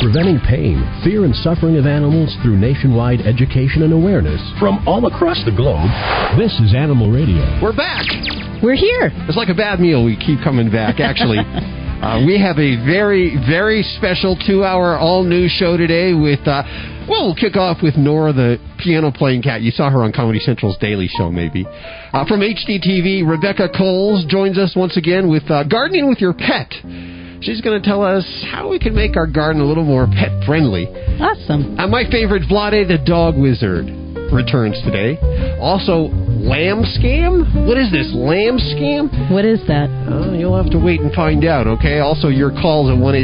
Preventing pain, fear, and suffering of animals through nationwide education and awareness from all across the globe. This is Animal Radio. We're back. We're here. It's like a bad meal. We keep coming back. Actually, uh, we have a very, very special two-hour all-new show today with. Uh, well, we'll kick off with Nora, the piano-playing cat. You saw her on Comedy Central's Daily Show, maybe. Uh, from HGTV, Rebecca Kolls joins us once again with uh, gardening with your pet. She's going to tell us how we can make our garden a little more pet friendly. Awesome. Uh, my favorite, Vlade the dog wizard, returns today. Also, lamb scam? What is this, lamb scam? What is that? Uh, you'll have to wait and find out, okay? Also, your calls at 1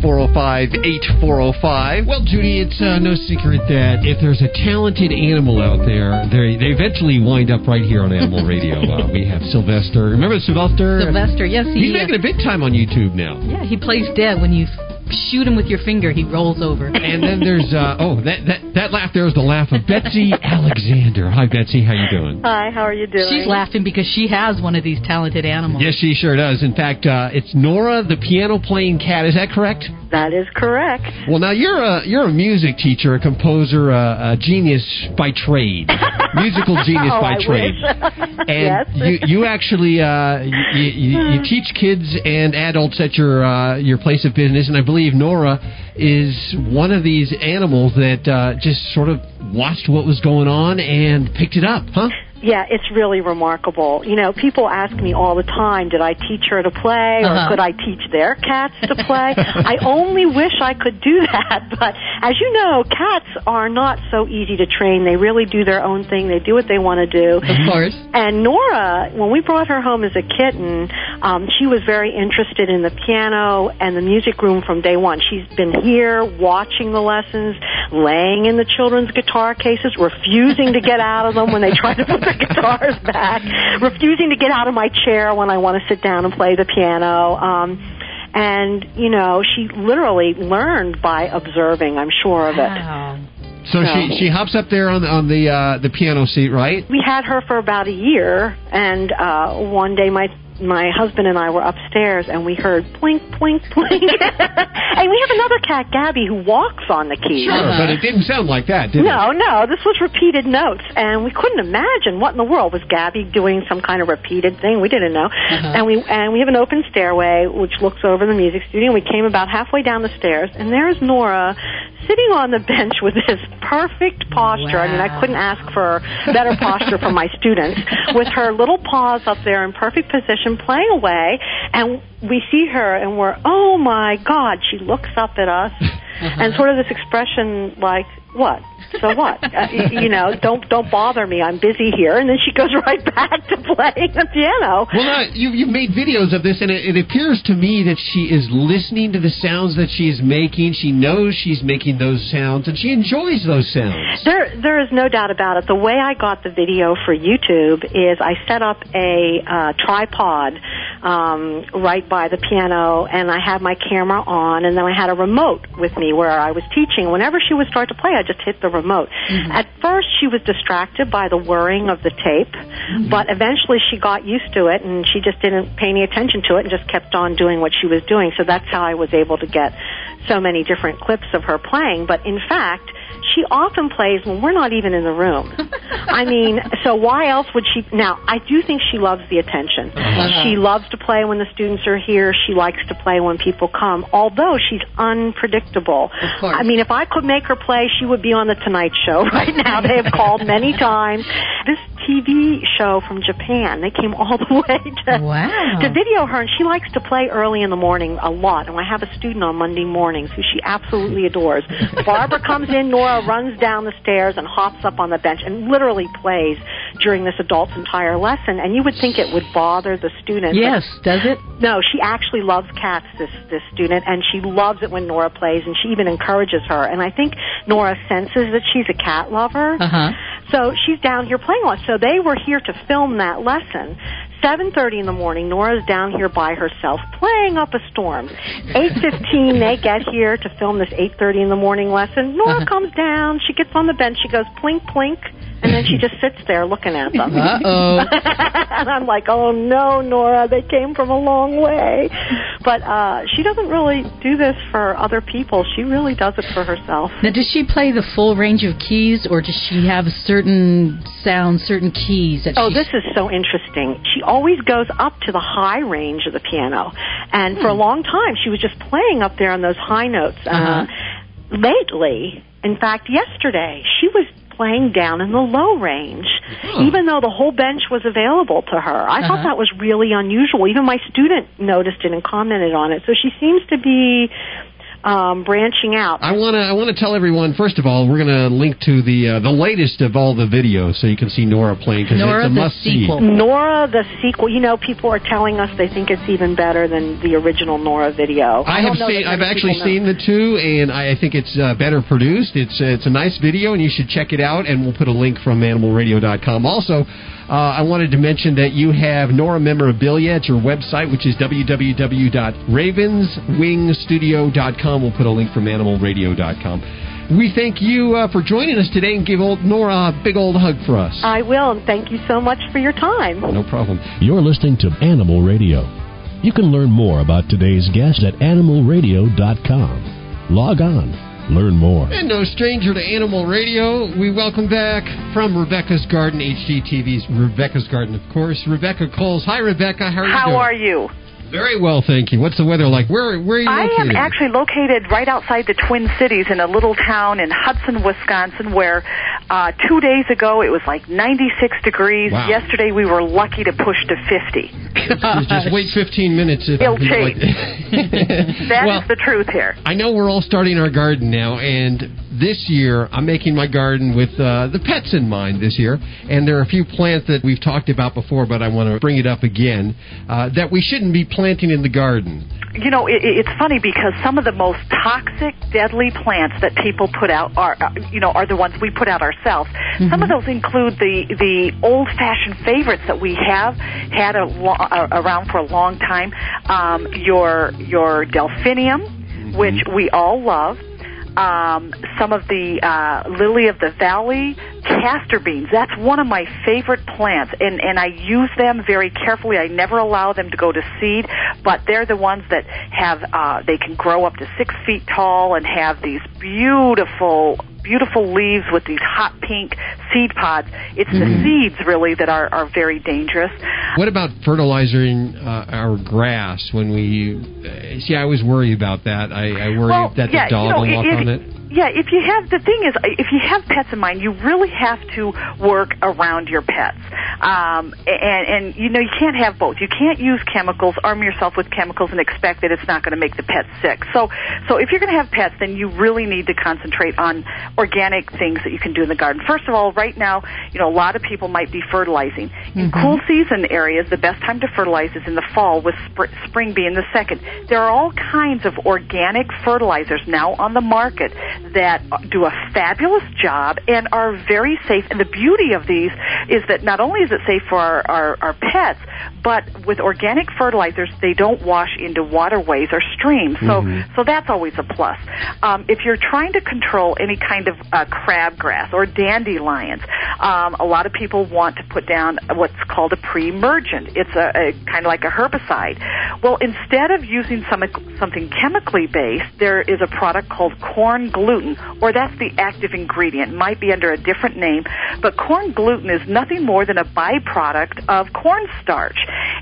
405 8405. Well, Judy, it's uh, no secret that if there's a talented animal out there, they, they eventually wind up right here on Animal Radio. Uh, we have Sylvester. Remember Sylvester? Sylvester, yes. He, He's making a big time on YouTube now. Yeah, he plays dead when you shoot him with your finger, he rolls over. And then there's uh, oh that, that that laugh there is the laugh of Betsy Alexander. Hi Betsy, how you doing? Hi, how are you doing? She's laughing because she has one of these talented animals. Yes, she sure does. In fact, uh, it's Nora the piano playing cat. Is that correct? That is correct. Well, now you're a you're a music teacher, a composer, a, a genius by trade, musical genius oh, by I trade. And yes. you you actually uh, you, you, you teach kids and adults at your uh, your place of business, and I believe Nora is one of these animals that uh, just sort of watched what was going on and picked it up, huh? Yeah, it's really remarkable. You know, people ask me all the time, did I teach her to play or Uh-huh. could I teach their cats to play? I only wish I could do that, but as you know, cats are not so easy to train. They really do their own thing. They do what they want to do. Of course. And Nora, when we brought her home as a kitten, um, she was very interested in the piano and the music room from day one. She's been here watching the lessons, laying in the children's guitar cases, refusing to get out of them when they try to put guitars back, refusing to get out of my chair when I want to sit down and play the piano. Um, and, you know, she literally learned by observing, I'm sure of it. Wow. So No. she she hops up there on the, on the uh, the piano seat, right? we had her for about a year and uh one day my my husband and I were upstairs and we heard plink, plink, plink. and we have another cat Gabby who walks on the keys Sure, but it didn't sound like that, did it? no, no, this was repeated notes, and we couldn't imagine what in the world was Gabby doing some kind of repeated thing. We didn't know, uh-huh. and we and we have an open stairway which looks over the music studio. And we came about halfway down the stairs, and there's Nora sitting on the bench with this perfect posture. I mean, I couldn't ask for better posture from my students, with her little paws up there in perfect position, playing away, and we see her, and we're oh my God! She looks up at us, and sort of this expression like what? So what? Uh, you know, don't don't bother me. I'm busy here. And then she goes right back to playing the piano. Well, no, you, you've made videos of this, and it, it appears to me that she is listening to the sounds that she is making. She knows she's making those sounds, and she enjoys those sounds. There, there is no doubt about it. The way I got the video for YouTube is I set up a uh, tripod um, right by the piano, and I had my camera on, and then I had a remote with me where I was teaching. Whenever she would start to play, I just hit the remote. Mm-hmm. At first, she was distracted by the whirring of the tape, mm-hmm. but eventually she got used to it, and she just didn't pay any attention to it, and just kept on doing what she was doing. So that's how I was able to get so many different clips of her playing. But in fact, she often plays when we're not even in the room. I mean, so why else would she? Now, I do think she loves the attention. Uh-huh. She loves to play when the students are here. She likes to play when people come, although she's unpredictable. Of course. I mean, if I could make her play, she would be on the Tonight Show right now. They have called many times. This TV show from Japan, they came all the way to, Wow. to video her, and she likes to play early in the morning a lot. And I have a student on Monday mornings who she absolutely adores. Barbara comes in, Nora runs down the stairs and hops up on the bench and literally plays during this adult's entire lesson. And you would think it would bother the student. Yes, does it? no, she actually loves cats, this this student, and she loves it when Nora plays, and she even encourages her. And I think Nora senses that she's a cat lover, Uh huh. So she's down here playing with lot. So they were here to film that lesson. 7:30 in the morning, Nora's down here by herself playing up a storm. 8:15 they get here to film this 8:30 in the morning lesson. Nora comes down, she gets on the bench, she goes plink plink, and then she just sits there looking at them. Uh oh. and I'm like, "Oh no, Nora, they came from a long way." But uh she doesn't really do this for other people. She really does it for herself. Now, does she play the full range of keys, or does she have certain sounds, certain keys that Oh, this is so interesting. She always goes up to the high range of the piano. And for a long time, she was just playing up there on those high notes. Uh, lately, in fact, yesterday, she was playing down in the low range, even though the whole bench was available to her. I thought Uh-huh. that was really unusual. Even my student noticed it and commented on it. So she seems to be um, branching out. I want to I want to tell everyone first of all we're going to link to the uh, the latest of all the videos so you can see Nora playing because it's a the must see. sequel. Nora, the sequel, you know, people are telling us they think it's even better than the original Nora video. I don't have seen. I've actually seen the two, and I I think it's uh, better produced. It's uh, it's a nice video, and you should check it out. And we'll put a link from AnimalRadio.com. Also, uh, I wanted to mention that you have Nora memorabilia at your website, which is www.ravenswingstudio.com. We'll put a link from AnimalRadio.com. We thank you uh, for joining us today, and give old Nora a big old hug for us. I will, and thank you so much for your time. no problem. You're listening to Animal Radio. You can learn more about today's guest at animalradio.com. Log on, learn more. And no stranger to Animal Radio, we welcome back from Rebecca's Garden, HGTV's Rebecca's Garden, of course, Rebecca Kolls. Hi, Rebecca. How are you How doing? are you? Very well, thank you. What's the weather like? Where, where are you I am actually located right outside the Twin Cities in a little town in Hudson, Wisconsin, where uh, two days ago it was like 96 degrees. Wow. Yesterday we were lucky to push to 50. Just wait 15 minutes. If It'll you like- That is well, the truth here. I know we're all starting our garden now, and this year I'm making my garden with uh, the pets in mind this year. And there are a few plants that we've talked about before, but I want to bring it up again uh, that we shouldn't be planting in the garden. You know, it, it's funny because some of the most toxic, deadly plants that people put out are, uh, you know, are the ones we put out ourselves. Some of those include the the old-fashioned favorites that we have had a uh, around for a long time. Um, your your delphinium, which we all love. Um, some of the uh, lily of the valley, castor beans. That's one of my favorite plants, and and I use them very carefully. I never allow them to go to seed, but they're the ones that have uh, they can grow up to six feet tall and have these beautiful beautiful leaves with these hot pink seed pods. It's the seeds really that are are very dangerous. What about fertilizing uh, our grass when we? Uh, see, I always worry about that. I, I worry well, that the yeah, dog you know, will walk if, on it. Yeah, if you have the thing is, if you have pets in mind, you really have to work around your pets, um, and and you know you can't have both. You can't use chemicals, arm yourself with chemicals, and expect that it's not going to make the pet sick. So, so if you're going to have pets, then you really need to concentrate on organic things that you can do in the garden. First of all, right now, you know a lot of people might be fertilizing in cool season areas. The best time to fertilize is in the fall, with spr- spring being the second. There are all kinds of organic fertilizers now on the market that do a fabulous job and are very safe. And the beauty of these is that not only is it safe for our, our, our pets, but with organic fertilizers, they don't wash into waterways or streams. So, so that's always a plus. Um, if you're trying to control any kind of uh, crabgrass or dandelions, um, a lot of people want to put down what's called a pre-emergent. It's a, a kind of like a herbicide. Well, instead of using some, something chemically based, there is a product called corn gluten, or that's the active ingredient. It might be under a different name, but corn gluten is nothing more than a byproduct of cornstarch.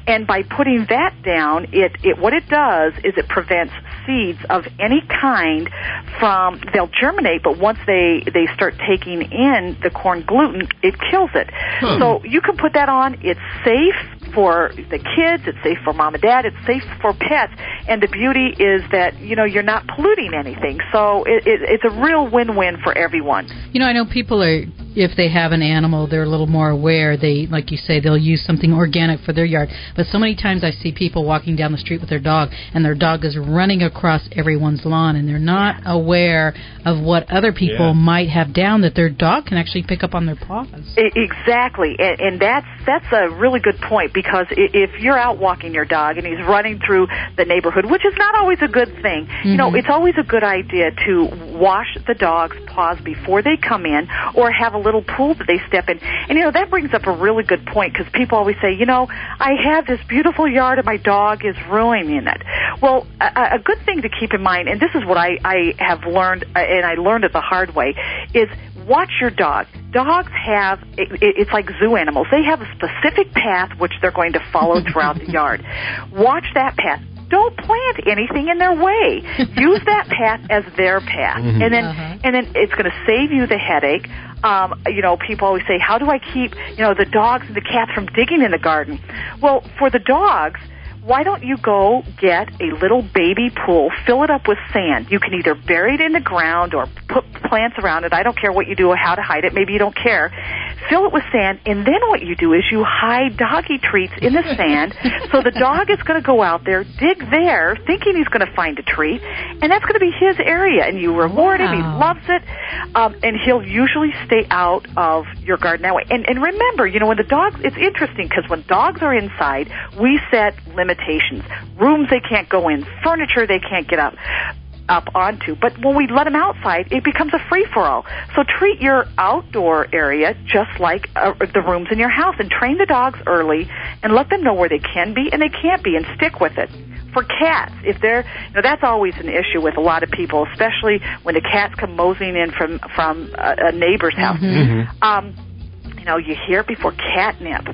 And by putting that down, it, it what it does is it prevents seeds of any kind from they'll germinate, but once they they start taking in the corn gluten, it kills it. Hmm. So you can put that on. It's safe for the kids. It's safe for mom and dad. It's safe for pets. And the beauty is that you know you're not polluting anything. So it, it, it's a real win-win for everyone. You know, I know people are if they have an animal, they're a little more aware. They, like you say, they'll use something organic for their yard. But so many times I see people walking down the street with their dog, and their dog is running across everyone's lawn, and they're not aware of what other people Yeah. might have down that their dog can actually pick up on their paws. Exactly, and, and that's that's a really good point because if you're out walking your dog and he's running through the neighborhood, which is not always a good thing, you know, Mhm. it's always a good idea to wash the dog's paws before they come in, or have a little pool that they step in. And you know that brings up a really good point because people always say, you know, I have this beautiful yard and my dog is ruining it. Well, a, a good thing to keep in mind, and this is what I I have learned, uh, and I learned it the hard way, is watch your dog. Dogs have, it, it- it's like zoo animals. They have a specific path which they're going to follow throughout the yard. Watch that path. Don't plant anything in their way. Use that path as their path. Mhm. And then, Uh-huh. and then it's going to save you the headache. Um, you know, people always say, how do I keep, you know, the dogs and the cats from digging in the garden? Well, for the dogs, why don't you go get a little baby pool, fill it up with sand. You can either bury it in the ground or put plants around it. I don't care what you do or how to hide it. Maybe you don't care. Fill it with sand, and then what you do is you hide doggy treats in the sand. so the dog is going to go out there, dig there, thinking he's going to find a treat, and that's going to be his area. And you reward him. He loves it, um, and he'll usually stay out of your garden that way. And, and remember, you know, when the dogs, it's interesting because when dogs are inside, we set limitations. Rooms they can't go in, furniture they can't get up up onto. But when we let them outside, it becomes a free for all. So treat your outdoor area just like uh, the rooms in your house, and train the dogs early, and let them know where they can be and they can't be, and stick with it. For cats, if they're, you know, that's always an issue with a lot of people, especially when the cats come moseying in from from a, a neighbor's house. Um, you know, you hear it before catnip.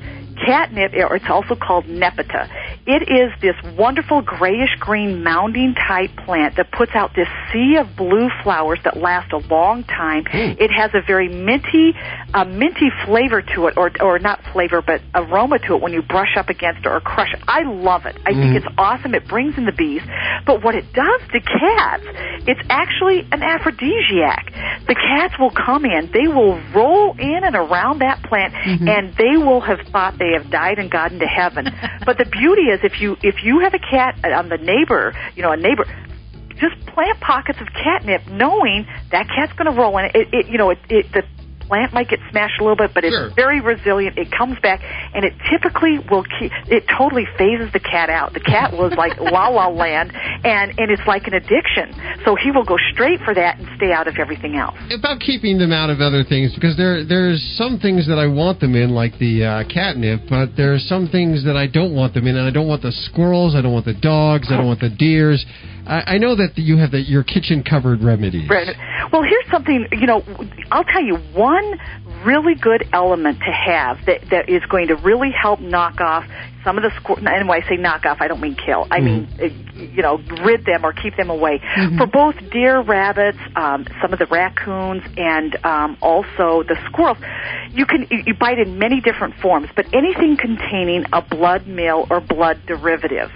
Catnip, or it's also called nepeta. It is this wonderful grayish green mounding type plant that puts out this sea of blue flowers that last a long time. It has a very minty, uh, minty flavor to it, or or not flavor, but aroma to it when you brush up against it or crush it. I love it. I think Mm. it's awesome. It brings in the bees. But what it does to cats, it's actually an aphrodisiac. The cats will come in, they will roll in and around that plant, and they will have thought they have died and gotten to heaven. but the beauty is, if you if you have a cat uh, on the neighbor, you know, a neighbor. Just plant pockets of catnip, knowing that cat's going to roll in. It, it, you know, it, it, the plant might get smashed a little bit, but it's Sure. very resilient. It comes back, and it typically will keep. It totally phases the cat out. The cat was like la la land, and and it's like an addiction. So he will go straight for that and stay out of everything else. about keeping them out of other things because there there's some things that I want them in, like the uh, catnip, but there are some things that I don't want them in, and I don't want the squirrels, I don't want the dogs, I don't want the deers. I, I know that you have the, your kitchen covered remedies. Right. Well, here's something, you know, I'll tell you one really good element to have that, that is going to really help knock off some of the squir- and when I say knock off, I don't mean kill. I mean, uh, you know, rid them or keep them away. For both deer, rabbits, um, some of the raccoons, and um, also the squirrels, you can you, you bite in many different forms, but anything containing a blood meal or blood derivative.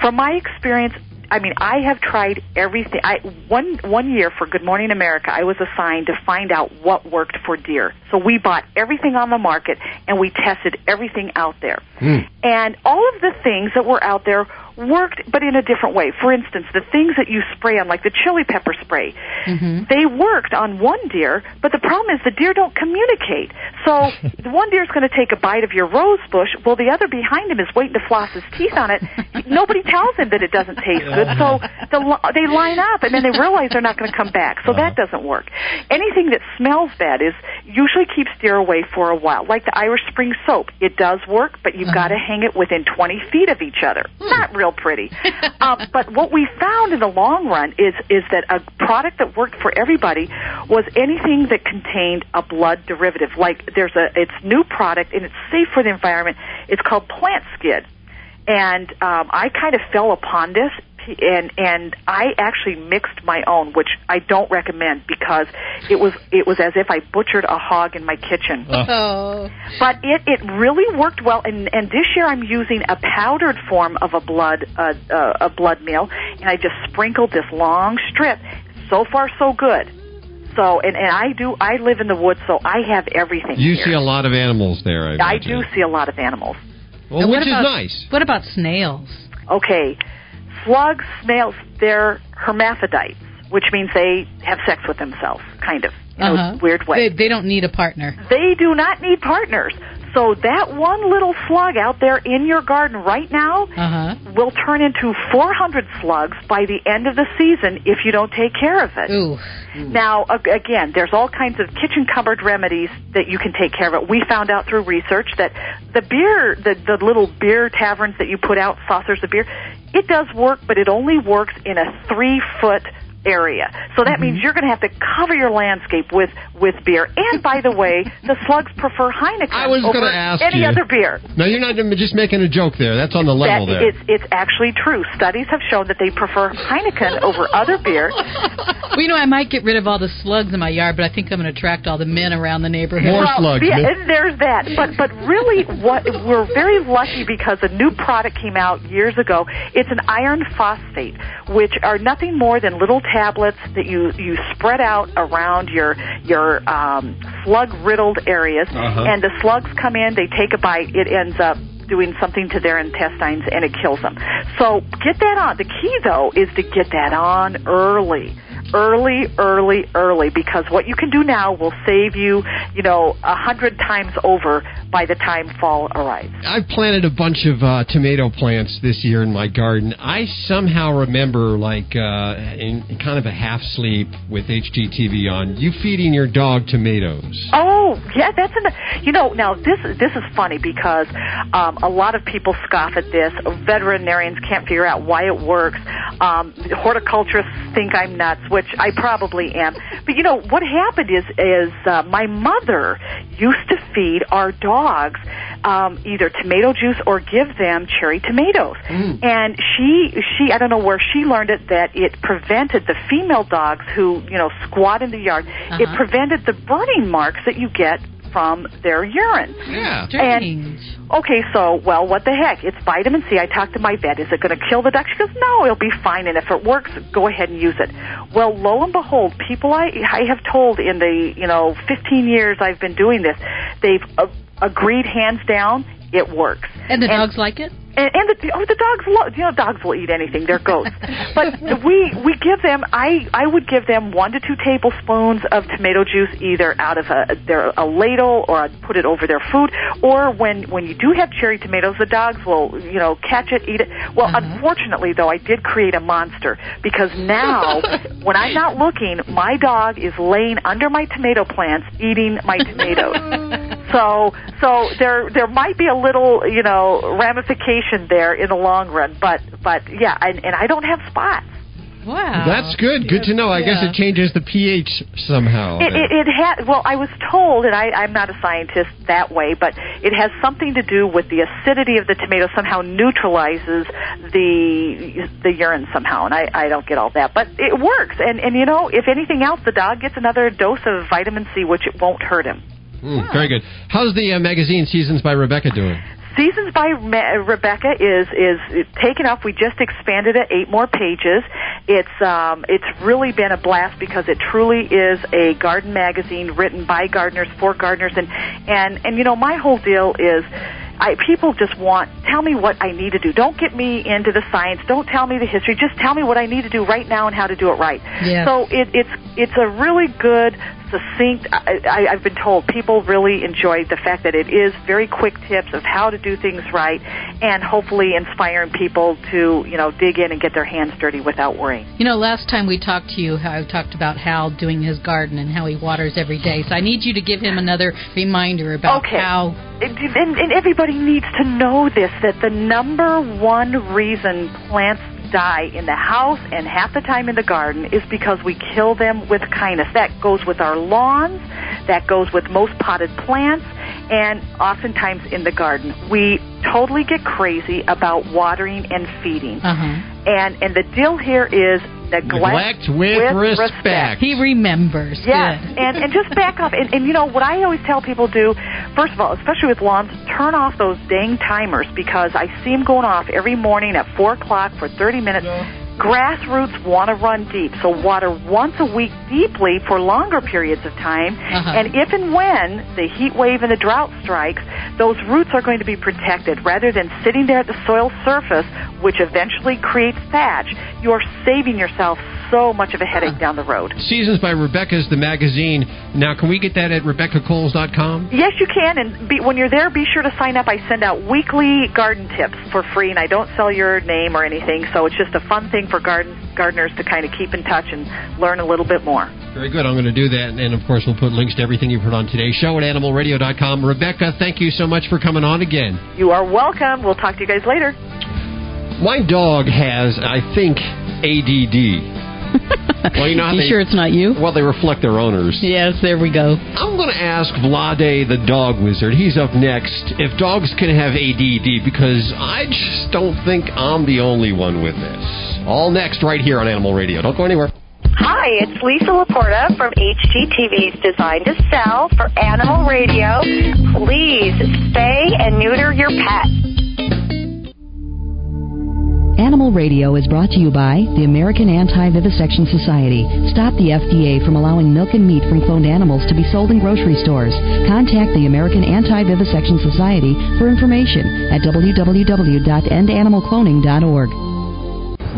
From my experience, I mean, I have tried everything. I one one year for Good Morning America, I was assigned to find out what worked for deer. So we bought everything on the market and we tested everything out there. Hmm. And all of the things that were out there worked, but in a different way. For instance, the things that you spray on, like the chili pepper spray, mm-hmm. they worked on one deer, but the problem is the deer don't communicate. So the one deer is going to take a bite of your rose bush, well, the other behind him is waiting to floss his teeth on it. Nobody tells him that it doesn't taste good, so the, they line up, and then they realize they're not going to come back. So that uh-huh. doesn't work. Anything that smells bad is usually keeps deer away for a while, like the Irish Spring soap. It does work, but you've got to uh-huh. hang it within 20 feet of each other. Hmm. Not real pretty. um, but what we found in the long run is is that a product that worked for everybody was anything that contained a blood derivative. Like there's a it's new product and it's safe for the environment. It's called Plant Skid, and um, I kind of fell upon this. And and I actually mixed my own, which I don't recommend because it was it was as if I butchered a hog in my kitchen. Oh. But it, it really worked well, and, and this year I'm using a powdered form of a blood uh, uh, a blood meal, and I just sprinkled this long strip. So far, so good. So, and and I do. I live in the woods, so I have everything. You here. see a lot of animals there. I, I do see a lot of animals. Well, And which what is about- nice. What about snails? Okay, slugs, snails, they're hermaphrodites, which means they have sex with themselves, kind of. Know, Uh-huh. weird way. They, they don't need a partner. They do not need partners. So that one little slug out there in your garden right now Uh huh. will turn into 400 slugs by the end of the season if you don't take care of it. Ooh. Now, again, there's all kinds of kitchen cupboard remedies that you can take care of it. We found out through research that the beer, the, the little beer taverns that you put out, saucers of beer, it does work, but it only works in a three foot area. So that means mm-hmm. you're going to have to cover your landscape with with beer. And by the way, the slugs prefer Heineken I was over ask any you. other beer. No, you're not just making a joke there. That's on the level That there. it's it's actually true. Studies have shown that they prefer Heineken over other beer. Well, you know, I might get rid of all the slugs in my yard, but I think I'm going to attract all the men around the neighborhood. More well, slugs, Yeah, and there's that. But but really, what we're very lucky because a new product came out years ago. It's an iron phosphate, which are nothing more than little tablets that you you spread out around your your um, slug riddled areas, Uh-huh. and the slugs come in, they take a bite, it ends up doing something to their intestines and it kills them. So get that on. The key though is to get that on early. Early, early, early, because what you can do now will save you, you know, a hundred times over by the time fall arrives. I've planted a bunch of uh, tomato plants this year in my garden. I somehow remember, like, uh, in, in kind of a half sleep with HGTV on, you feeding your dog tomatoes. Oh, yeah, that's an. You know, now this this is funny because um, a lot of people scoff at this. Veterinarians can't figure out why it works. Um, horticulturists think I'm nuts, which I probably am. But you know what happened is is uh, my mother used to feed our dogs um, either tomato juice or give them cherry tomatoes, and she she I don't know where she learned it that it prevented the female dogs who you know squat in the yard. It Uh-huh. prevented the burning marks that you get from their urine. Yeah. Strange. Okay, so well, what the heck? It's vitamin C. I talked to my vet. Is it going to kill the duck? She goes, no, it'll be fine. And if it works, go ahead and use it. Well, lo and behold, people I I have told in the you know 15 years I've been doing this, they've uh, agreed hands down it works. and the dogs like it? And, and the oh, the dogs love. You know, dogs will eat anything. They're goats. but we we give them. I I would give them one to two tablespoons of tomato juice, either out of a their a ladle, or I'd put it over their food. Or when when you do have cherry tomatoes, the dogs will you know catch it, eat it. Well, mm-hmm. unfortunately, though, I did create a monster because now when I'm not looking, my dog is laying under my tomato plants, eating my tomatoes. So so there there might be a little you know ramification there in the long run, but but yeah, and, and I don't have spots. Wow. That's good. Good to know. I guess it changes the pH somehow. It, it, it had well, I was told, and I, I'm not a scientist that way, but it has something to do with the acidity of the tomato somehow neutralizes the the urine somehow, and I, I don't get all that, but it works. And and you know, if anything else, the dog gets another dose of vitamin C, which it won't hurt him. Mm, very good. How's the uh, magazine Seasons by Rebecca doing? Seasons by Rebecca is is taken up. We just expanded it eight more pages. It's um, it's really been a blast because it truly is a garden magazine written by gardeners for gardeners, and and and you know my whole deal is. I, people just want tell me what I need to do. Don't get me into the science. Don't tell me the history. Just tell me what I need to do right now and how to do it right. Yes. So it, it's it's a really good, succinct. I, I, I've been told people really enjoy the fact that it is very quick tips of how to do things right, and hopefully inspiring people to you know dig in and get their hands dirty without worrying. You know, last time we talked to you, I talked about Hal doing his garden and how he waters every day. So I need you to give him another reminder about Okay. how. And, and everybody needs to know this that the number one reason plants die in the house and half the time in the garden is because we kill them with kindness. That goes with our lawns, that goes with most potted plants, and oftentimes in the garden. We totally get crazy about watering and feeding. Uh huh. And and the deal here is neglect, Neglect with respect. He remembers. Yes, Good. and and just back up. And, and you know what I always tell people do. First of all, especially with lawns, turn off those dang timers because I see them going off every morning at four o'clock for thirty minutes. Grassroots want to run deep. So water once a week deeply for longer periods of time. Uh-huh. And if and when the heat wave and the drought strikes, those roots are going to be protected rather than sitting there at the soil surface, which eventually creates thatch. You're saving yourself so much of a headache down the road. Seasons by Rebecca's the magazine. Now, can we get that at RebeccaKolls.com? Yes, you can. And be, when you're there, be sure to sign up. I send out weekly garden tips for free, and I don't sell your name or anything. So it's just a fun thing for garden gardeners to kind of keep in touch and learn a little bit more. Very good. I'm going to do that. And of course, we'll put links to everything you've heard on today's show at animalradio.com. Rebecca, thank you so much for coming on again. You are welcome. We'll talk to you guys later. My dog has, I think, ADD. Well, you know you they, sure it's not you? Well, they reflect their owners. Yes, there we go. I'm going to ask Vlade, the dog wizard. He's up next. If dogs can have ADD, because I just don't think I'm the only one with this. All next, right here on Animal Radio. Don't go anywhere. Hi, it's Lisa Laporta from HGTV's Design to Sell for Animal Radio. Please spay and neuter your pet. Animal Radio is brought to you by the American Anti-Vivisection Society. Stop the FDA from allowing milk and meat from cloned animals to be sold in grocery stores. Contact the American Anti-Vivisection Society for information at www.endanimalcloning.org.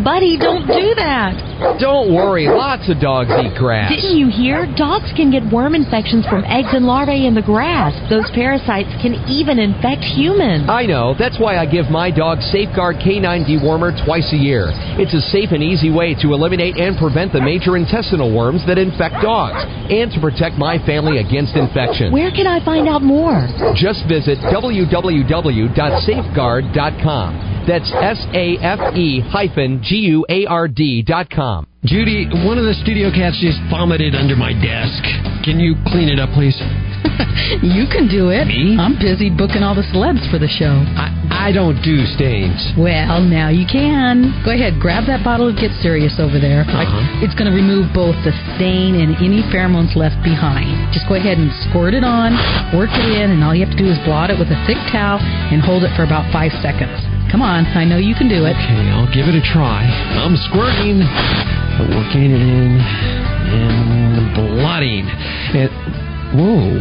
Buddy, don't do that. Don't worry, lots of dogs eat grass. Didn't you hear? Dogs can get worm infections from eggs and larvae in the grass. Those parasites can even infect humans. I know. That's why I give my dog Safeguard K9 dewormer twice a year. It's a safe and easy way to eliminate and prevent the major intestinal worms that infect dogs and to protect my family against infection. Where can I find out more? Just visit www.safeguard.com. That's S A F E hyphen G U A R D dot com. Judy, one of the studio cats just vomited under my desk. Can you clean it up, please? you can do it. Me? I'm busy booking all the celebs for the show. I, I don't do stains. Well, now you can. Go ahead, grab that bottle of Get Serious over there. Uh-huh. it's going to remove both the stain and any pheromones left behind. Just go ahead and squirt it on, work it in, and all you have to do is blot it with a thick towel and hold it for about five seconds. Come on, I know you can do it. Okay, I'll give it a try. I'm squirting, working it in, and blotting. And, whoa,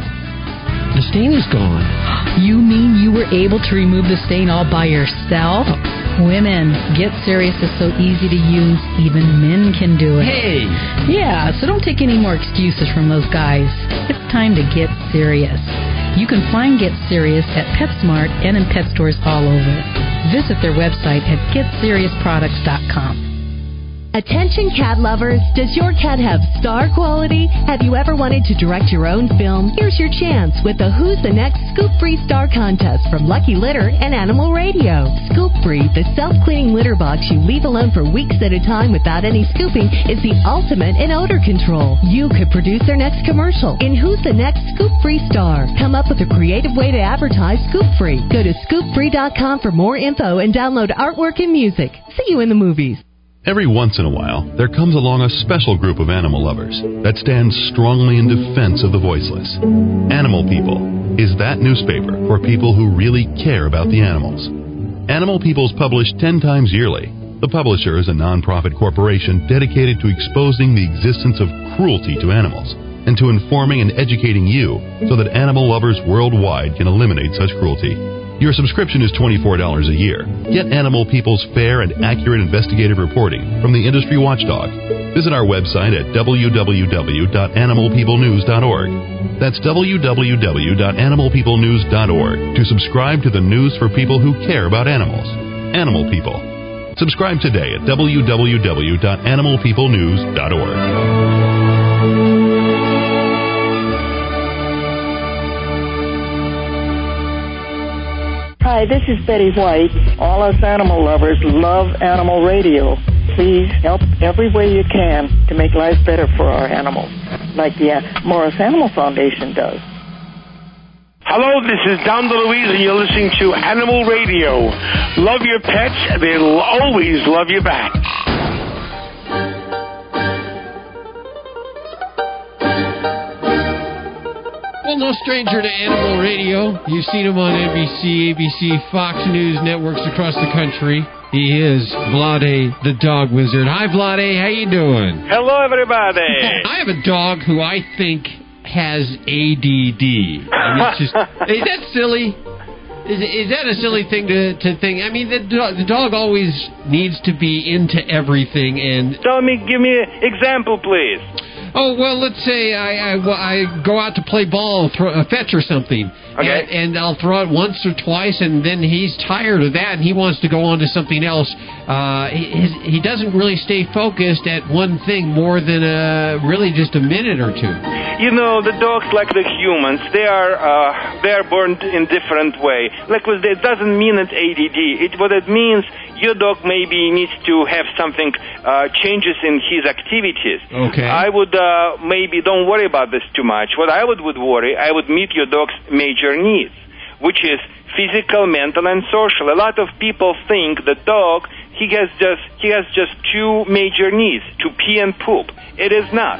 the stain is gone. You mean you were able to remove the stain all by yourself? Oh. Women, Get Serious is so easy to use, even men can do it. Hey! Yeah, so don't take any more excuses from those guys. It's time to get serious. You can find Get Serious at PetSmart and in pet stores all over. Visit their website at GetSeriousProducts.com. Attention cat lovers, does your cat have star quality? Have you ever wanted to direct your own film? Here's your chance with the Who's the Next Scoop Free Star Contest from Lucky Litter and Animal Radio. Scoop Free, the self-cleaning litter box you leave alone for weeks at a time without any scooping, is the ultimate in odor control. You could produce their next commercial in Who's the Next Scoop Free Star. Come up with a creative way to advertise Scoop Free. Go to scoopfree.com for more info and download artwork and music. See you in the movies. Every once in a while, there comes along a special group of animal lovers that stands strongly in defense of the voiceless. Animal People is that newspaper for people who really care about the animals. Animal People's published 10 times yearly. The publisher is a nonprofit corporation dedicated to exposing the existence of cruelty to animals and to informing and educating you so that animal lovers worldwide can eliminate such cruelty. Your subscription is $24 a year. Get Animal People's fair and accurate investigative reporting from the industry watchdog. Visit our website at www.animalpeoplenews.org. That's www.animalpeoplenews.org to subscribe to the news for people who care about animals. Animal People. Subscribe today at www.animalpeoplenews.org. Hi, this is Betty White. All us animal lovers love animal radio. Please help every way you can to make life better for our animals, like the uh, Morris Animal Foundation does. Hello, this is Dom DeLuise, and you're listening to Animal Radio. Love your pets, they'll always love you back. Well, no stranger to Animal Radio. You've seen him on NBC, ABC, Fox News networks across the country. He is Vlade, the dog wizard. Hi, Vlade. How you doing? Hello, everybody. I have a dog who I think has ADD. I mean, it's just, is that silly? Is, is that a silly thing to, to think? I mean, the, do- the dog always needs to be into everything, and Tell me, give me an example, please. Oh well, let's say I I, well, I go out to play ball, throw, uh, fetch or something, Okay. and, and I'll throw it once or twice, and then he's tired of that, and he wants to go on to something else. Uh, he, he doesn't really stay focused at one thing more than uh, really just a minute or two. You know, the dogs, like the humans, they are uh, they are born in different way. Like it doesn't mean it's ADD. It what it means. Your dog maybe needs to have something uh, changes in his activities. Okay. I would uh, maybe don't worry about this too much. What I would would worry, I would meet your dog's major needs, which is physical, mental, and social. A lot of people think the dog he has just he has just two major needs: to pee and poop. It is not.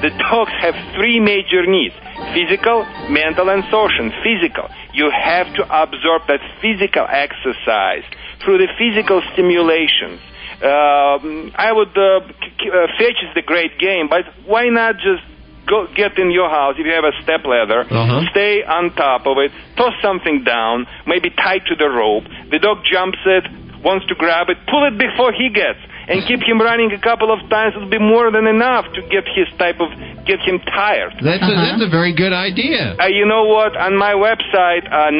The dogs have three major needs: physical, mental, and social. Physical, you have to absorb that physical exercise through the physical stimulations. Um I would uh, k- k- uh, fetch is the great game, but why not just go get in your house if you have a step ladder, Uh-huh. stay on top of it, toss something down, maybe tie to the rope. The dog jumps it, wants to grab it, pull it before he gets, and keep him running a couple of times. It'll be more than enough to get his type of get him tired. That's a, that's a very good idea. Uh, you know what? On my website, uh,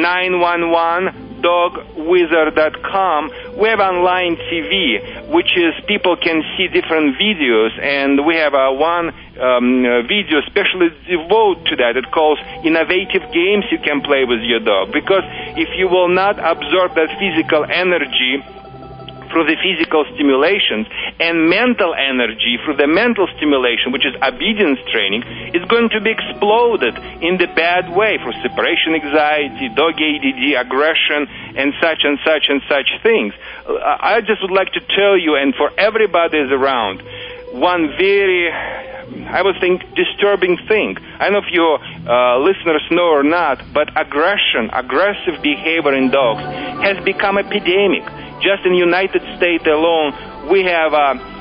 911dogwizard.com, we have online TV, which is people can see different videos, and we have uh, one um, video specially devoted to that. It calls innovative games you can play with your dog. Because if you will not absorb that physical energy through the physical stimulations and mental energy through the mental stimulation, which is obedience training, is going to be exploded in the bad way for separation anxiety, dog ADD, aggression, and such and such and such things. Uh, I just would like to tell you, and for everybody is around, one very I would think disturbing thing. I don't know if your uh, listeners know or not, but aggression, aggressive behavior in dogs has become epidemic. Just in the United States alone, we have a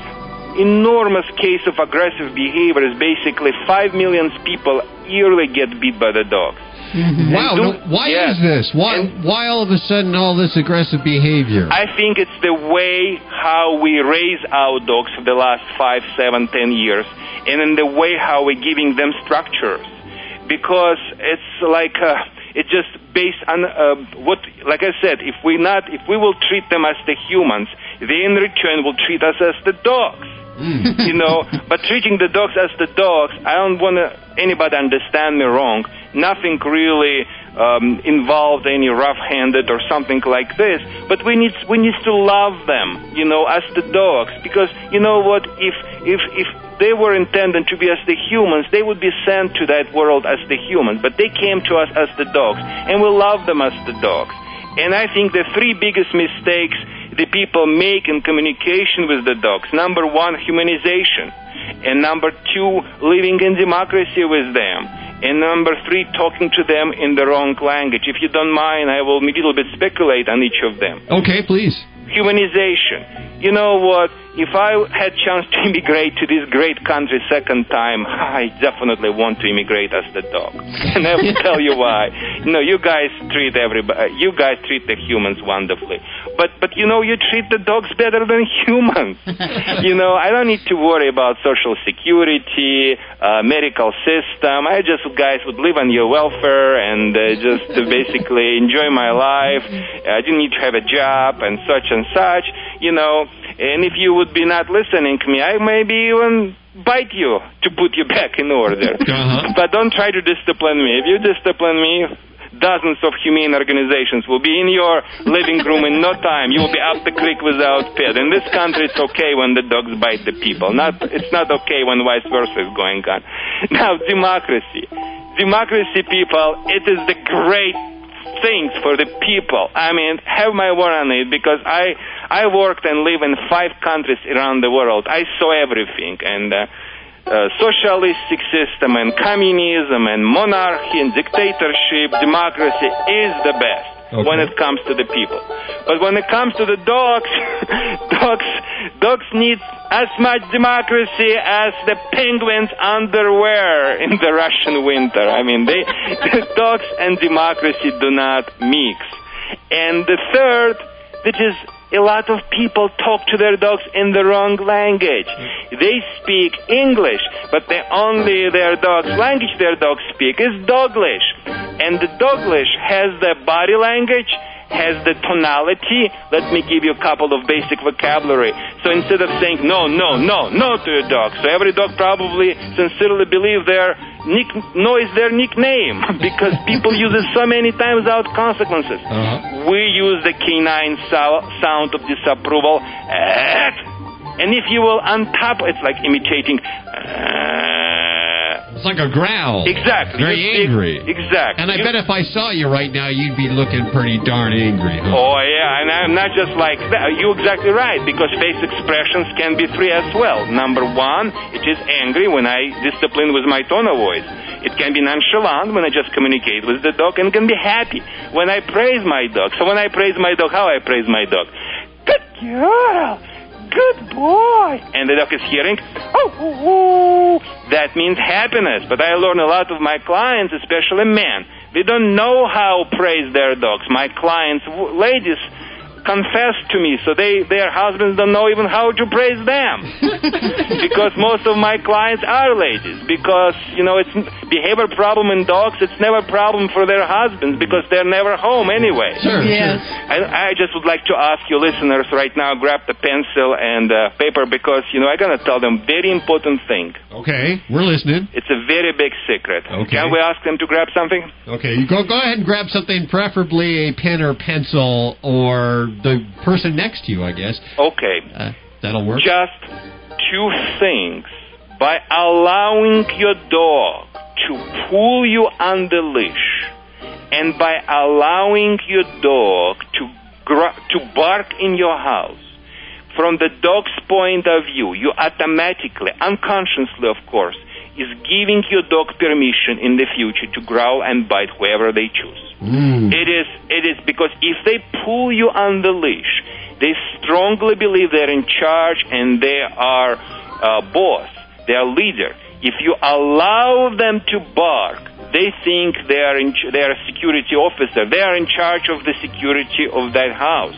enormous case of aggressive behavior. Is basically five million people yearly get beat by the dogs. Wow, And do- no, why Yes. is this? Why why all of a sudden all this aggressive behavior? I think it's the way how we raise our dogs for the last five, seven, ten years, and in the way how we're giving them structures, because it's like uh, it's just based on uh, what, like I said, if we not, if we will treat them as the humans, they in return will treat us as the dogs. you know, but treating the dogs as the dogs, I don't want to anybody understand me wrong. Nothing really um, involved any rough-handed or something like this. But we need we need to love them, you know, as the dogs, because you know what? If if if they were intended to be as the humans, they would be sent to that world as the humans. But they came to us as the dogs, and we love them as the dogs. And I think the three biggest mistakes the people make in communication with the dogs number one, humanization. And number two, living in democracy with them. And number three, talking to them in the wrong language. If you don't mind, I will a little bit speculate on each of them. Okay, please. Humanization. You know what? If I had chance to immigrate to this great country second time, I definitely want to immigrate as the dog. And I will tell you why. You know, you guys treat everybody, you guys treat the humans wonderfully. But, but you know, you treat the dogs better than humans. you know, I don't need to worry about social security, uh, medical system. I just, guys, would live on your welfare and uh, just uh, basically enjoy my life. I didn't need to have a job and such and such, you know. And if you would be not listening to me, I maybe even bite you to put you back in order. Uh-huh. But don't try to discipline me. If you discipline me, dozens of humane organizations will be in your living room in no time. You will be up the creek without pit. In this country, it's okay when the dogs bite the people. Not, it's not okay when vice versa is going on. Now, democracy. Democracy, people, it is the great things for the people. I mean, have my word on it because I I worked and live in five countries around the world. I saw everything and. Uh, uh, socialistic system and communism and monarchy and dictatorship, democracy is the best. when it comes to the people. But when it comes to the dogs, dogs, dogs need as much democracy as the penguins' underwear in the Russian winter. I mean, they, dogs and democracy do not mix. And the third, which is a lot of people talk to their dogs in the wrong language. They speak English, but the only their dog's language their dogs speak is Doglish. And the Doglish has the body language, has the tonality. Let me give you a couple of basic vocabulary. So instead of saying no, no, no, no to your dog, so every dog probably sincerely believe their nick, no is their nickname because people use it so many times without consequences. Uh-huh. We use the canine sou- sound of disapproval. And if you will untap, it's like imitating. Uh, It's like a growl. Exactly. Very You- angry. Exactly. And I bet if I saw you right now, you'd be looking pretty darn angry. Huh? Oh yeah, and I'm not just like that. You're exactly right because face expressions can be three as well. Number one, it is angry when I discipline with my tone of voice. It can be nonchalant when I just communicate with the dog, and can be happy when I praise my dog. So when I praise my dog, how I praise my dog? Good girl, good boy, and the dog is hearing. Oh, oh, oh. that means happiness. But I learn a lot of my clients, especially men. They don't know how to praise their dogs. My clients, ladies, confess to me, so they their husbands don't know even how to praise them. because most of my clients are ladies. Because you know, it's behavior problem in dogs. It's never a problem for their husbands because they're never home anyway. Sure, Yes. I, I just would like to ask you listeners right now, grab the pencil and uh, paper because you know I'm gonna tell them very important thing. Okay, we're listening. It's a very big secret. Okay. Can we ask them to grab something? Okay, you go go ahead and grab something, preferably a pen or pencil, or the person next to you, I guess. Okay. Uh, that'll work. Just two things. By allowing your dog to pull you on the leash, and by allowing your dog to gr- to bark in your house, from the dog's point of view, you automatically, unconsciously, of course, is giving your dog permission in the future to growl and bite whoever they choose. It is it is because if they pull you on the leash, they strongly believe they're in charge and they are uh, boss, they are leader. If you allow them to bark, they think they are in ch- they are a security officer. They are in charge of the security of that house.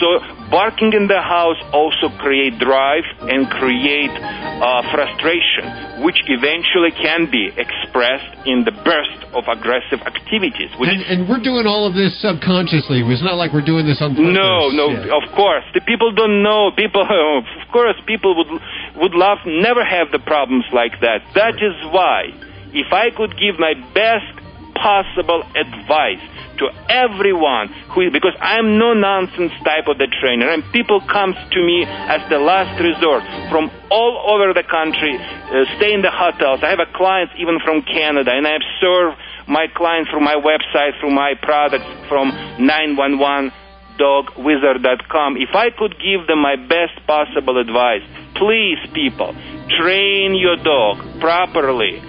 So barking in the house also create drive and create uh, frustration, which eventually can be expressed in the burst of aggressive activities. Which And, and we're doing all of this subconsciously. It's not like we're doing this on purpose. no, no, Yeah. of course. The people don't know. People, of course, people would would love never have the problems like that. That is why, if I could give my best possible advice to everyone who, because I'm no nonsense type of the trainer, and people comes to me as the last resort from all over the country, uh, stay in the hotels. I have a even from Canada, and I have served my clients through my website, through my products from 911 dogwizard.com. If I could give them my best possible advice, please, people, train your dog properly.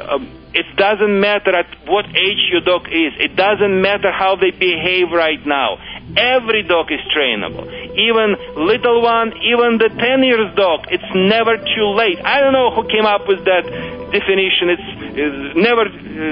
Um, it doesn't matter at what age your dog is. It doesn't matter how they behave right now. Every dog is trainable. Even little one, even the 10 years dog, it's never too late. I don't know who came up with that definition. It's, it's never,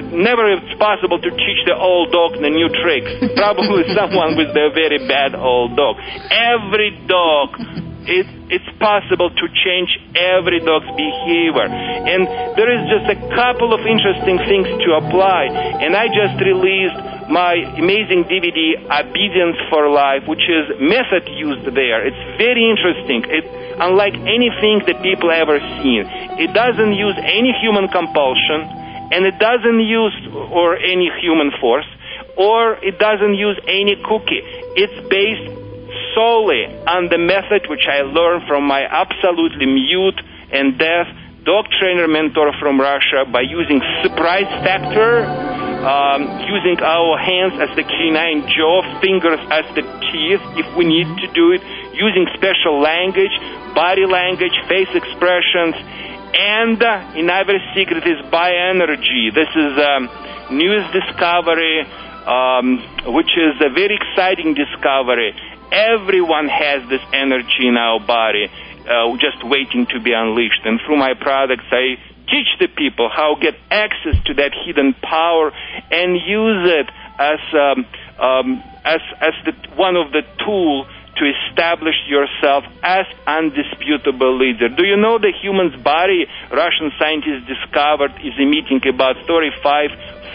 never it's possible to teach the old dog the new tricks. Probably someone with a very bad old dog. Every dog it, it's possible to change every dog's behavior. And there is just a couple of interesting things to apply. And I just released my amazing DVD, Obedience for Life, which is method used there. It's very interesting. It, unlike anything that people ever seen, it doesn't use any human compulsion, and it doesn't use or any human force, or it doesn't use any cookie. It's based solely on the method which I learned from my absolutely mute and deaf dog trainer mentor from Russia by using surprise factor, um, using our hands as the canine jaw, fingers as the teeth if we need to do it, using special language, body language, face expressions, and uh, another secret is bioenergy. This is um, newest discovery, um, which is a very exciting discovery. Everyone has this energy in our body, uh, just waiting to be unleashed. And through my products, I teach the people how to get access to that hidden power and use it as um, um, as as the one of the tool to establish yourself as undisputable leader. Do you know the human's body? Russian scientists discovered is emitting about 35,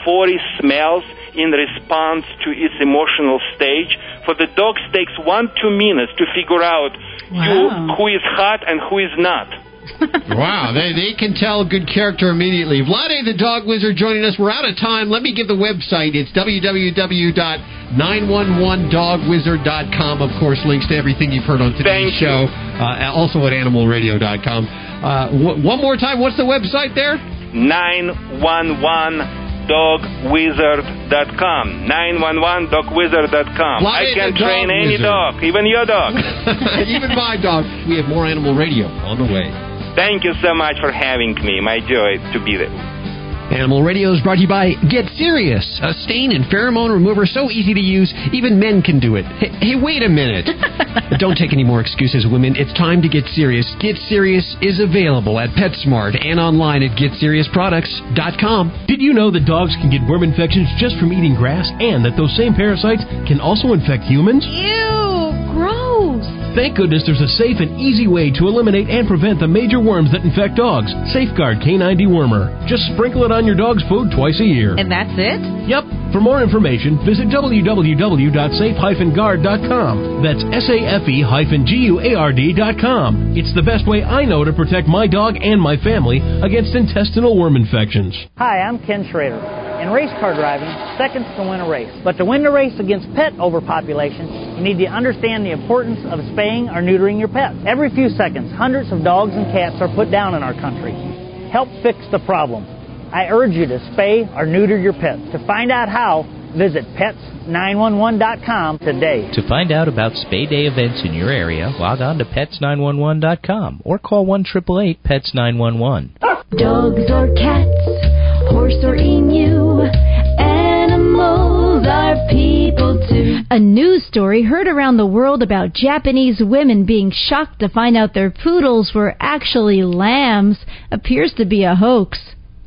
40 smells in response to its emotional stage. For the dogs, takes one two minutes to figure out you, who is hot and who is not. wow, they, they can tell good character immediately. Vladae the Dog Wizard joining us. We're out of time. Let me give the website. It's www.911dogwizard.com. Of course, links to everything you've heard on today's Thank show. Uh, also at animalradio.com. Uh, w- one more time, what's the website there? 911dogwizard.com. 911dogwizard.com. I can train Dog any Wizard. dog, even your dog. Even my dog. We have more animal radio on the way. Thank you so much for having me. My joy to be there. Animal Radio is brought to you by Get Serious, a stain and pheromone remover so easy to use, even men can do it. Hey, hey wait a minute. Don't take any more excuses, women. It's time to get serious. Get Serious is available at PetSmart and online at GetSeriousProducts.com. Did you know that dogs can get worm infections just from eating grass and that those same parasites can also infect humans? Ew, gross. Thank goodness there's a safe and easy way to eliminate and prevent the major worms that infect dogs. Safeguard Canine Dewormer. Just sprinkle it on your dog's food twice a year. And that's it? Yep. For more information, visit www.safe-guard.com. That's S-A-F-E-G-U-A-R-D.com. It's the best way I know to protect my dog and my family against intestinal worm infections. Hi, I'm Ken Schrader. In race car driving, seconds can win a race. But to win the race against pet overpopulation, you need to understand the importance of spaying or neutering your pets. Every few seconds, hundreds of dogs and cats are put down in our country. Help fix the problem. I urge you to spay or neuter your pets. To find out how, visit pets911.com today. To find out about Spay Day events in your area, log on to pets911.com or call 1 pets 911 Dogs or cats, horse or emu, animals are people too. A news story heard around the world about Japanese women being shocked to find out their poodles were actually lambs appears to be a hoax.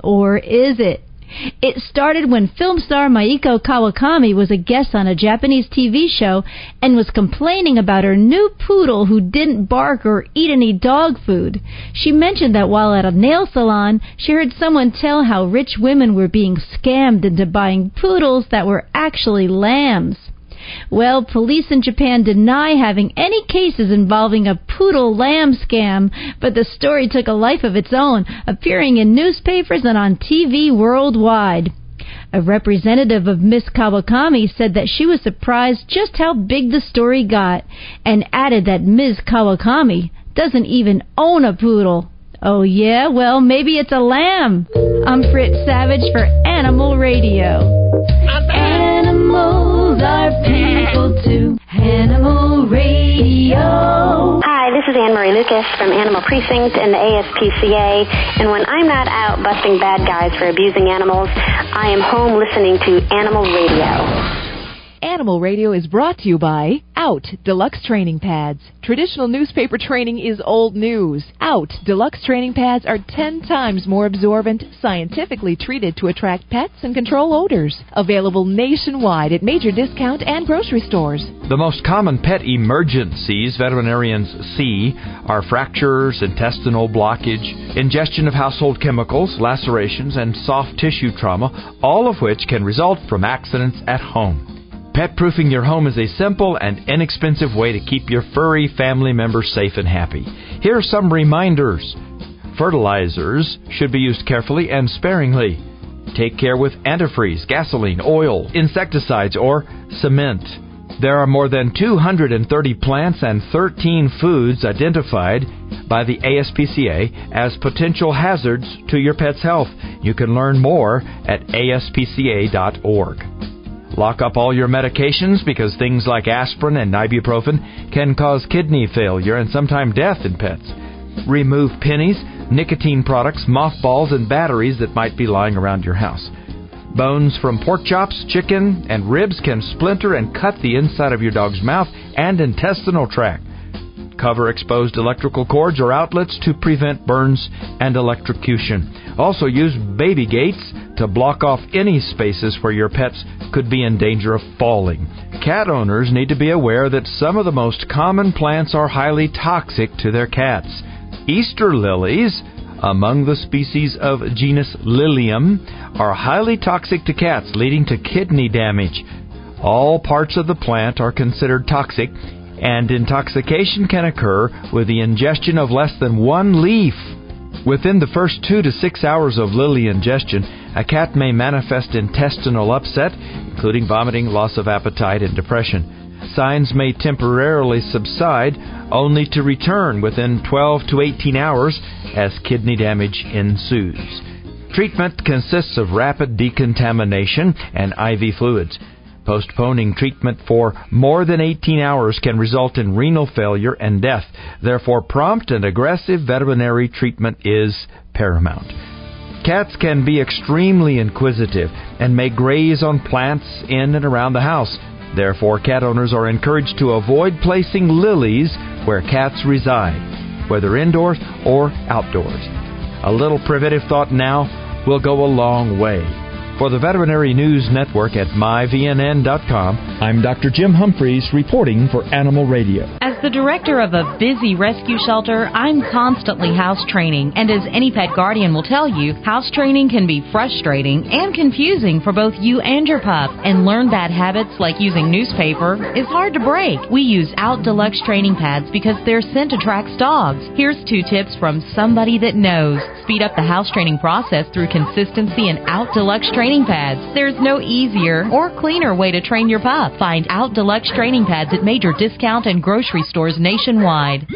Or is it? It started when film star Maiko Kawakami was a guest on a Japanese TV show and was complaining about her new poodle who didn't bark or eat any dog food. She mentioned that while at a nail salon, she heard someone tell how rich women were being scammed into buying poodles that were actually lambs. Well, police in Japan deny having any cases involving a poodle lamb scam, but the story took a life of its own, appearing in newspapers and on TV worldwide. A representative of Miss Kawakami said that she was surprised just how big the story got, and added that Ms. Kawakami doesn't even own a poodle. Oh, yeah? Well, maybe it's a lamb. I'm Fritz Savage for Animal Radio. Animals are people too. Animal Radio. Hi, this is Annemarie Lucas from Animal Precinct and the ASPCA. And when I'm not out busting bad guys for abusing animals, I am home listening to Animal Radio. Animal Radio is brought to you by Out Deluxe Training Pads. Traditional newspaper training is old news. Out Deluxe Training Pads are 10 times more absorbent, scientifically treated to attract pets and control odors. Available nationwide at major discount and grocery stores. The most common pet emergencies veterinarians see are fractures, intestinal blockage, ingestion of household chemicals, lacerations, and soft tissue trauma, all of which can result from accidents at home. Pet proofing your home is a simple and inexpensive way to keep your furry family members safe and happy. Here are some reminders. Fertilizers should be used carefully and sparingly. Take care with antifreeze, gasoline, oil, insecticides, or cement. There are more than 230 plants and 13 foods identified by the ASPCA as potential hazards to your pet's health. You can learn more at aspca.org. Lock up all your medications because things like aspirin and ibuprofen can cause kidney failure and sometimes death in pets. Remove pennies, nicotine products, mothballs, and batteries that might be lying around your house. Bones from pork chops, chicken, and ribs can splinter and cut the inside of your dog's mouth and intestinal tract. Cover exposed electrical cords or outlets to prevent burns and electrocution. Also use baby gates to block off any spaces where your pets could be in danger of falling. Cat owners need to be aware that some of the most common plants are highly toxic to their cats. Easter lilies, among the species of genus Lilium, are highly toxic to cats, leading to kidney damage. All parts of the plant are considered toxic, and intoxication can occur with the ingestion of less than one leaf. Within the first two to six hours of lily ingestion, a cat may manifest intestinal upset, including vomiting, loss of appetite, and depression. Signs may temporarily subside, only to return within 12 to 18 hours as kidney damage ensues. Treatment consists of rapid decontamination and IV fluids. Postponing treatment for more than 18 hours can result in renal failure and death. Therefore, prompt and aggressive veterinary treatment is paramount. Cats can be extremely inquisitive and may graze on plants in and around the house. Therefore, cat owners are encouraged to avoid placing lilies where cats reside, whether indoors or outdoors. A little preventive thought now will go a long way. For the Veterinary News Network at myvnn.com, I'm Dr. Jim Humphreys reporting for Animal Radio. As the director of a busy rescue shelter, I'm constantly house training, and as any pet guardian will tell you, house training can be frustrating and confusing for both you and your pup. And learn bad habits like using newspaper is hard to break. We use Out Deluxe training pads because their scent attracts dogs. Here's two tips from somebody that knows. Speed up the house training process through consistency and Out Deluxe training pads. There's no easier or cleaner way to train your pup. Find Out Deluxe training pads at major discount and grocery stores nationwide.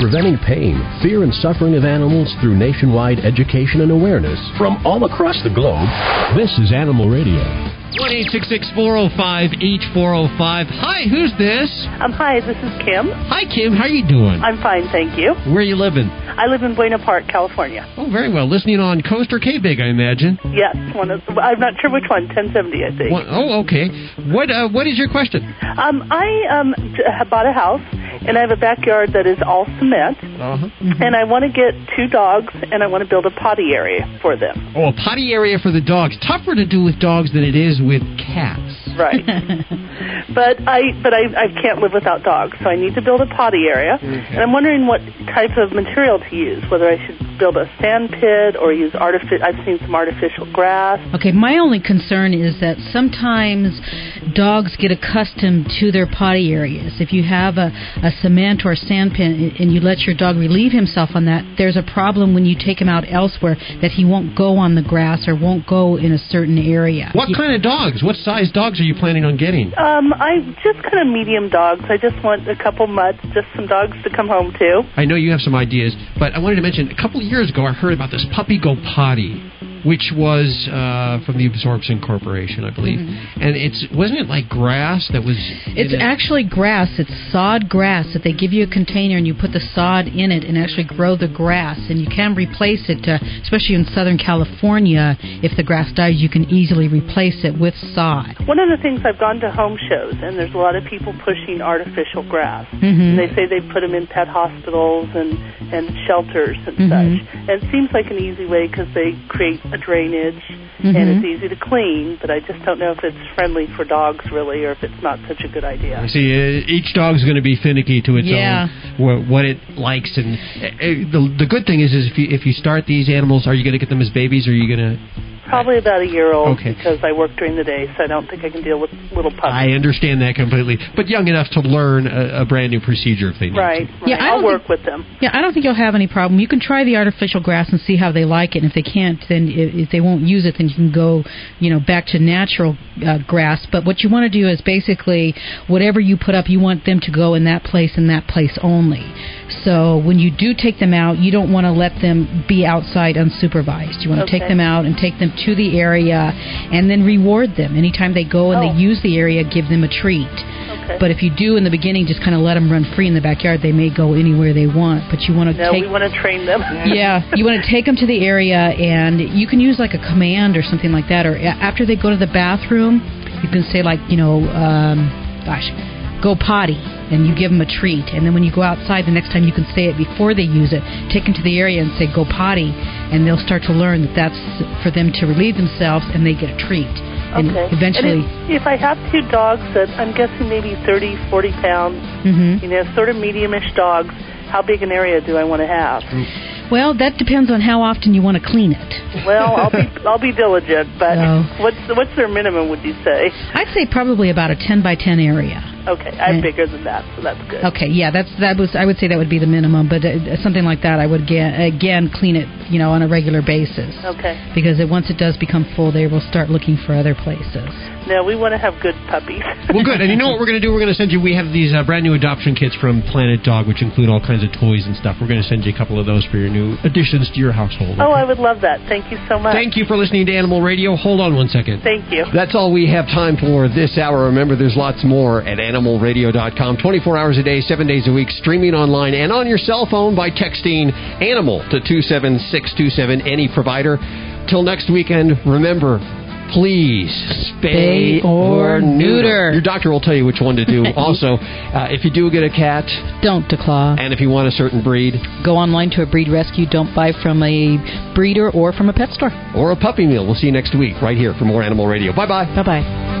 Preventing pain, fear, and suffering of animals through nationwide education and awareness from all across the globe. This is Animal Radio. One eight six six four zero five H four zero five. Hi, who's this? Um, hi, this is Kim. Hi, Kim. How are you doing? I'm fine, thank you. Where are you living? I live in Buena Park, California. Oh, very well. Listening on Coast or K-Big, I imagine. Yes, one of. I'm not sure which one. 1070, I think. What, oh, okay. What uh, What is your question? Um, I um bought a house and I have a backyard that is all cement, Uh-huh. and I want to get two dogs and I want to build a potty area for them. Oh, a potty area for the dogs. Tougher to do with dogs than it is with cats. Right. but I but I I can't live without dogs, so I need to build a potty area, and I'm wondering what type of material to use. Whether I should build a sand pit or use artificial. I've seen some artificial grass. Okay, my only concern is that sometimes dogs get accustomed to their potty areas. If you have a, a cement or a sand pit and you let your dog relieve himself on that, there's a problem when you take him out elsewhere that he won't go on the grass or won't go in a certain area. What kind of dogs? What size dogs are you planning on getting? Um, Um, I just kind of medium dogs. I just want a couple mutts, just some dogs to come home to. I know you have some ideas, but I wanted to mention a couple years ago I heard about this puppy go potty, which was uh, from the Absorption Corporation, I believe, and it's wasn't it like grass that was? It's in it? actually grass. It's sod grass that they give you a container and you put the sod in it and actually grow the grass. And you can replace it, uh, especially in Southern California. If the grass dies, you can easily replace it with sod. One of the things I've gone to home shows, and there's a lot of people pushing artificial grass. Mhm. And they say they put them in pet hospitals and and shelters and Mhm. such. And it seems like an easy way because they create a drainage and Mhm. it's easy to clean. But I just don't know if it's friendly for dogs really, or if it's not such a good idea. I see. Uh, each dog's going to be finicky to its Yeah. own, what, what it likes, and uh, uh, the the good thing is, is if you if you start these animals, are you going to get them as babies, or are you going to? Probably about a year old Okay. because I work during the day, so I don't think I can deal with little puppies. I understand that completely, but young enough to learn a, a brand new procedure if they need Right, to. right. Yeah, I I'll don't work with them. Yeah, I don't think you'll have any problem. You can try the artificial grass and see how they like it. And if they can't, then if, if they won't use it, then you can go, you know, back to natural uh, grass. But what you want to do is basically whatever you put up, you want them to go in that place and that place only. So when you do take them out, you don't want to let them be outside unsupervised. You want to take them out and take them to the area, and then reward them anytime they go and Oh. they use the area. Give them a treat. Okay. But if you do in the beginning, just kind of let them run free in the backyard, they may go anywhere they want. But you want to no, take we want to train them. yeah, you want to take them to the area, and you can use like a command or something like that. Or after they go to the bathroom, you can say like, you know, um, gosh, go potty, and you give them a treat. And then when you go outside, the next time you can say it before they use it. Take them to the area and say go potty, and they'll start to learn that that's for them to relieve themselves, and they get a treat. And Okay. eventually, And if, if I have two dogs that I'm guessing maybe 30, 40 pounds, Mhm. you know, sort of mediumish dogs, how big an area do I want to have? well, that depends on how often you want to clean it. Well, I'll be I'll be diligent, but No. what's what's their minimum? Would you say? I'd say probably about a 10 by 10 area. Okay, I'm bigger than that, so that's good. Okay, yeah, that's that was I would say that would be the minimum, but uh, something like that I would again, again clean it, you know, on a regular basis Okay. because it, once it does become full, they will start looking for other places. No, we want to have good puppies. Well, good. And you know what we're going to do? We're going to send you. We have these uh, brand new adoption kits from Planet Dog, which include all kinds of toys and stuff. We're going to send you a couple of those for your new additions to your household. Oh, I would love that. Thank you so much. Thank you for listening to Animal Radio. Hold on one second. Thank you. That's all we have time for this hour. Remember, there's lots more at animalradio.com. 24 hours a day, 7 days a week, streaming online and on your cell phone by texting ANIMAL to 27627, any provider. Till next weekend, remember, please spay Spay or neuter. Your doctor will tell you which one to do. also, uh, if you do get a cat, Don't declaw. and if you want a certain breed, Go online to a breed rescue. Don't buy from a breeder or from a pet store. or a puppy meal, we'll see you next week right here for more Animal Radio. Bye bye. Bye bye.